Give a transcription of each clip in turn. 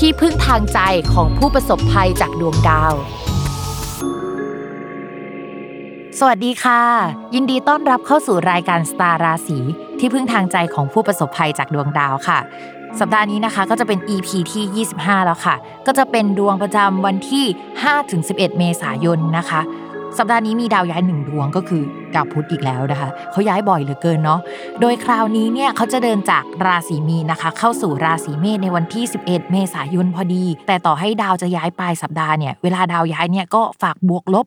ที่พึ่งทางใจของผู้ประสบภัยจากดวงดาว สวัสดีค่ะ ยินดีต้อนรับเข้าสู่รายการสตาร์ราศีที่พึ่งทางใจของผู้ประสบภัยจากดวงดาวค่ะ สัปดาห์นี้นะคะก็จะเป็น EP ที่ 25 แล้วค่ะ ก็จะเป็นดวงประจำวันที่ 5-11 เมษายนนะคะ สัปดาห์นี้มีดาวย้ายหนึ่งดวงก็คือดาวพุธอีกแล้วนะคะเขาย้ายบ่อยเหลือเกินเนาะโดยคราวนี้เนี่ยเขาจะเดินจากราศีมีนะคะ เข้าสู่ราศีเมษในวันที่ 11 เมษายนพอดี แต่ต่อให้ดาวจะย้ายปลายสัปดาห์เนี่ยเวลาดาวย้ายเนี่ยก็ฝากบวกลบ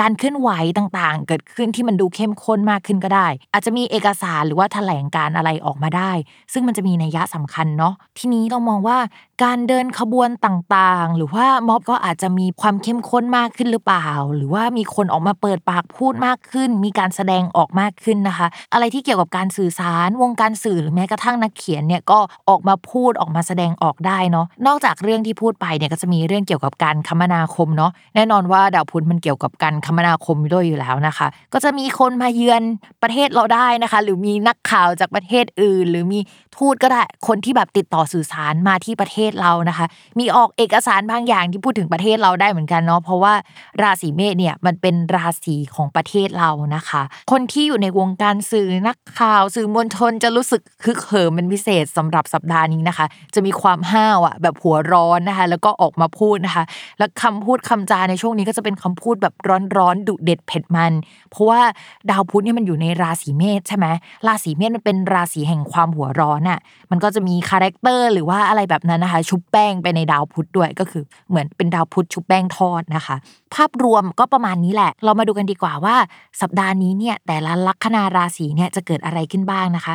การเคลื่อนไหวต่างๆ เกิดขึ้นที่มันดูเข้มข้นมากขึ้นก็ได้ อาจจะมีเอกสารหรือว่าแถลงการอะไรออกมาได้ ซึ่งมันจะมีนัยยะสำคัญเนาะทีนี้เรามองว่าการเดินขบวนต่างๆ หรือว่าม็อบก็อาจจะมีความเข้มข้นมากขึ้นหรือเปล่า หรือว่ามีคนออกมาเปิดปากพูดมากขึ้น มีการแสดงออกมากขึ้นนะคะ อะไรที่เกี่ยวกับการสื่อสารวงการสื่อหรือแม้กระทั่งนักเขียนเนี่ยก็ออกมาพูดออกมาแสดงออกได้เนาะนอกจากเรื่องที่พูดไปเนี่ยก็จะมีเรื่องเกี่ยวกับการคมนาคมเนาะแน่นอนว่าดาวพุธมันเกี่ยวกับการคมนาคมด้วยอยู่แล้วนะคะ ก็จะมีคนมาเยือนประเทศเราได้นะคะ หรือมีนักข่าวจากประเทศอื่น หรือมีทูตก็ได้คนที่แบบติดต่อสื่อสารมาที่ประเทศเรานะคะ มีออกเอกสารบางอย่างที่พูดถึงประเทศเราได้เหมือนกันเนาะเพราะว่าราศีเมษเนี่ยมันเป็นราศีของประเทศเรานะคะ คนที่อยู่ในวงการสื่อนักข่าว สื่อมวลชนจะรู้สึกคึกเหิมเป็นพิเศษสำหรับสัปดาห์นี้นะคะ จะมีความห้าวอะแบบหัวร้อนนะคะ แล้วก็ออกมาพูดนะคะ แล้วคำพูดคำจาในช่วงนี้ก็จะเป็นคำพูดแบบร้อนๆดุเด็ดเผ็ดมัน เพราะว่าดาวพุธเนี่ยมันอยู่ในราศีเมษใช่ไหมราศีเมษมันเป็นราศีแห่งความหัวร้อนอะมันก็จะมี character หรือว่าอะไรแบบนั้นนะคะ ชุบแป้งไปในดาวพุธด้วยก็คือเหมือนเป็นดาวพุธชุบแป้งทอดนะคะ ภาพรวมก็ประมาณนี้แหละ เรามาดูกันดีกว่าว่า สัปดาห์นี้เนี่ยแต่ละลัคนาราศีเนี่ยจะเกิดอะไรขึ้นบ้างนะคะ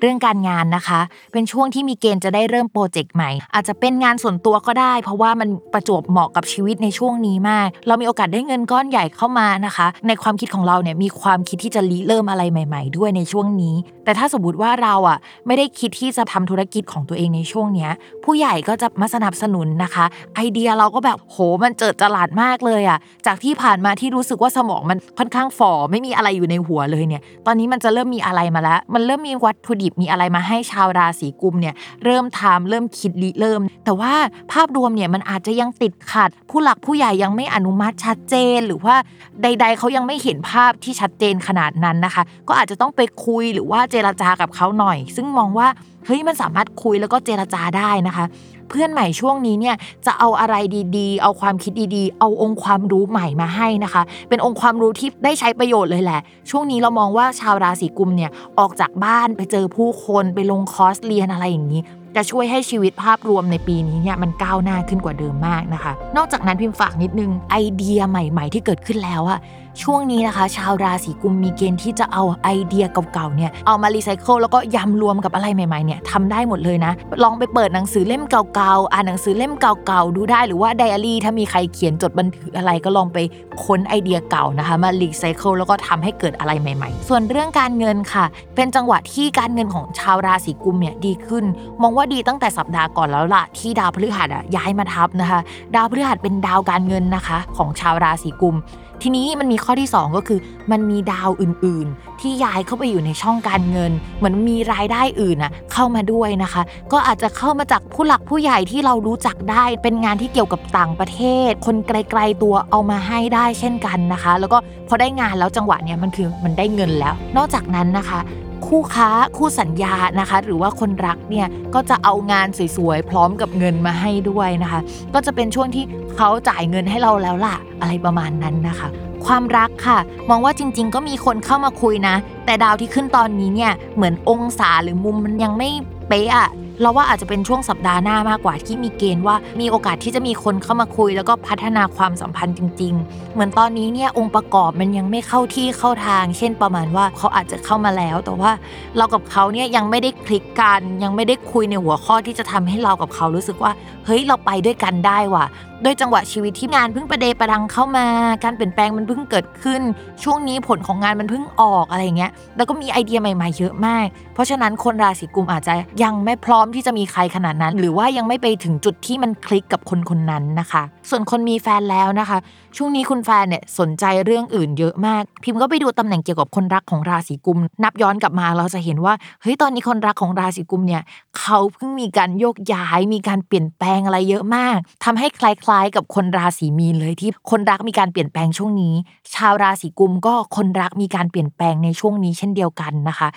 เรื่องการงานนะคะ เป็นช่วงที่มีเกณฑ์จะได้เริ่มโปรเจกต์ใหม่ อาจจะเป็นงานส่วนตัวก็ได้ เพราะว่ามันประจวบเหมาะกับชีวิตในช่วงนี้มาก เรามีโอกาสได้เงินก้อนใหญ่เข้ามานะคะ ในความคิดของเราเนี่ยมีความคิดที่จะริเริ่มอะไรใหม่ ๆ ด้วยในช่วงนี้ แต่ถ้าสมมติว่าเราอะไม่ได้คิดที่จะทำธุรกิจของตัวเองในช่วงเนี้ยผู้ใหญ่ก็จะมาสนับสนุนนะคะ ไอเดียเราก็แบบโหมันเจิดจรัสมากเลยอะจากที่ผ่านมาที่รู้สึกว่าสมองมันค่อนข้างฝ่อไม่มีอะไรอยู่ในหัวเลยเนี่ยตอนนี้มันจะเริ่มมีอะไรมาแล้ว มันเริ่มมีวัตถุดิบมีอะไรมาให้ชาวราศีกุมเนี่ยเริ่มทำเริ่มคิดริเริ่ม แต่ว่าภาพรวมเนี่ยมันอาจจะยังติดขัด ผู้หลักผู้ใหญ่ยังไม่อนุมัติชัดเจน หรือว่าใด ๆเขายังไม่เห็นภาพที่ชัดเจนขนาดนั้นนะคะ ก็อาจจะต้องไปคุยหรือว่าเจรจากับเขาหน่อย ซึ่งมองว่าเฮ้ยมันสามารถคุยแล้วก็เจรจาได้นะคะ เพื่อนใหม่ช่วงนี้เนี่ยจะเอาอะไรดีๆ เอาความคิดดีๆ เอาองค์ความรู้ใหม่มาให้นะคะ เป็นองค์ความรู้ที่ได้ใช้ประโยชน์เลยแหละ ช่วงนี้เรามองว่าชาวราศีกุมภ์เนี่ยออกจากบ้านไปเจอผู้คนไปลงคอร์สเรียนอะไรอย่างนี้จะช่วยให้ชีวิตภาพรวมในปีนี้เนี่ยมันก้าวหน้าขึ้นกว่าเดิมมากนะคะ นอกจากนั้นพิมพ์ฝากนิดนึงไอเดียใหม่ ๆ ที่เกิดขึ้นแล้วอะ ช่วงนี้นะคะ ชาวราศีกุมภ์มีเกณฑ์ที่จะเอาไอเดียเก่าๆเนี่ยเอามารีไซเคิลแล้วก็ยำรวมกับอะไรใหม่ๆเนี่ยทำได้หมดเลยนะ ลองไปเปิดหนังสือเล่มเก่าๆอ่านหนังสือเล่มเก่าๆดูได้หรือว่าไดอารี่ถ้ามีใครเขียนจดบันทึกอะไรก็ลองไปค้นไอเดียเก่านะคะ มารีไซเคิลแล้วก็ทำให้เกิดอะไรใหม่ๆ ส่วนเรื่องการเงินค่ะ เป็นจังหวะที่การเงินของชาวราศีกุมภ์เนี่ยดีขึ้น มองว่าดีตั้งแต่สัปดาห์ก่อนแล้วล่ะที่ดาวพฤหัสอะย้ายมาทับนะคะ ดาวพฤหัสเป็นดาวการเงินนะคะ ของชาวราศีกุมภ์ ทีนี้มันมีข้อที่ 2 ก็คือ มันมีดาวอื่นๆ ที่ย้ายเข้าไปอยู่ในช่องการเงิน เหมือนมีรายได้อื่นอะเข้ามาด้วยนะคะ ก็อาจจะเข้ามาจากผู้หลักผู้ใหญ่ที่เรารู้จักได้ เป็นงานที่เกี่ยวกับต่างประเทศ คนไกลๆตัวเอามาให้ได้เช่นกันนะคะ แล้วก็พอได้งานแล้วจังหวะเนี้ยมันคือมันได้เงินแล้ว นอกจากนั้นนะคะ คู่ค้าคู่สัญญานะคะ หรือว่าคนรักเนี่ยก็จะเอางานสวยๆพร้อมกับเงินมาให้ด้วยนะคะ ก็จะเป็นช่วงที่เขาจ่ายเงินให้เราแล้วล่ะ อะไรประมาณนั้นนะคะ ความรักค่ะ มองว่าจริง ๆ ก็มีคนเข้ามาคุยนะ แต่ดาวที่ขึ้นตอนนี้เนี่ยเหมือนองศาหรือมุมมันยังไม่เป๊ะอะ เราว่าอาจจะเป็นช่วงสัปดาห์หน้ามากกว่าที่มีเกณฑ์ว่ามีโอกาสที่จะมีคนเข้ามาคุย แล้วก็พัฒนาความสัมพันธ์จริง ๆ เหมือนตอนนี้เนี่ยองค์ประกอบมันยังไม่เข้าที่เข้าทาง เช่นประมาณว่าเขาอาจจะเข้ามาแล้ว แต่ว่าเรากับเขาเนี่ยยังไม่ได้คลิกกัน ยังไม่ได้คุยในหัวข้อที่จะทำให้เรากับเขารู้สึกว่า เฮ้ยเราไปด้วยกันได้ว่ะด้วยจังหวะชีวิตที่งานเพิ่งประเดประดังเข้ามา การเปลี่ยนแปลงมันเพิ่งเกิดขึ้น ช่วงนี้ผลของงานมันเพิ่งออกอะไรเงี้ย แล้วก็มีไอเดียใหม่ๆเยอะมาก เพราะฉะนั้นคนราศีกุมอาจจะยังไม่พร้อมที่จะมีใครขนาดนั้น หรือว่ายังไม่ไปถึงจุดที่มันคลิกกับคนคนนั้นนะคะ ส่วนคนมีแฟนแล้วนะคะ ช่วงนี้คุณแฟนเนี่ยสนใจเรื่องอื่นเยอะมาก พิมพ์ก็ไปดูตำแหน่งเกี่ยวกับคนรักของราศีกุม นับย้อนกลับมาเราจะเห็นว่าเฮ้ยตอนนี้คนรักของราศีกุมเนี่ยเขาเพิ่งมีการโยกย้าย มีการเปลี่ยนแปลงอะไรเยอะมากทำให้ใครล้ายกับคนราศีมีนเลยที่คนรักมีการเปลี่ยนแปลงช่วงนี้ ชาวราศีกุมก็คนรักมีการเปลี่ยนแปลงในช่วงนี้เช่นเดียวกันนะคะ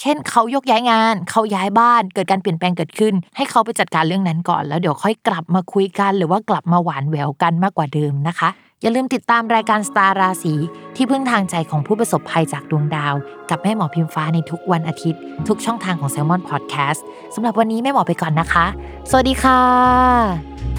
เช่นเขายกย้ายงาน เขาย้ายบ้าน เกิดการเปลี่ยนแปลงเกิดขึ้น ให้เขาไปจัดการเรื่องนั้นก่อน แล้วเดี๋ยวค่อยกลับมาคุยกัน หรือว่ากลับมาหวานแหววกันมากกว่าเดิมนะคะอย่าลืมติดตามรายการสตาร์ราศีที่พึ่งทางใจของผู้ประสบภัยจากดวงดาว กับแม่หมอพิมฟ้าในทุกวันอาทิตย์ ทุกช่องทางของ s ซ l m o n Podcast สำหรับวันนี้แม่หมอไปก่อนนะคะ สวัสดีค่ะ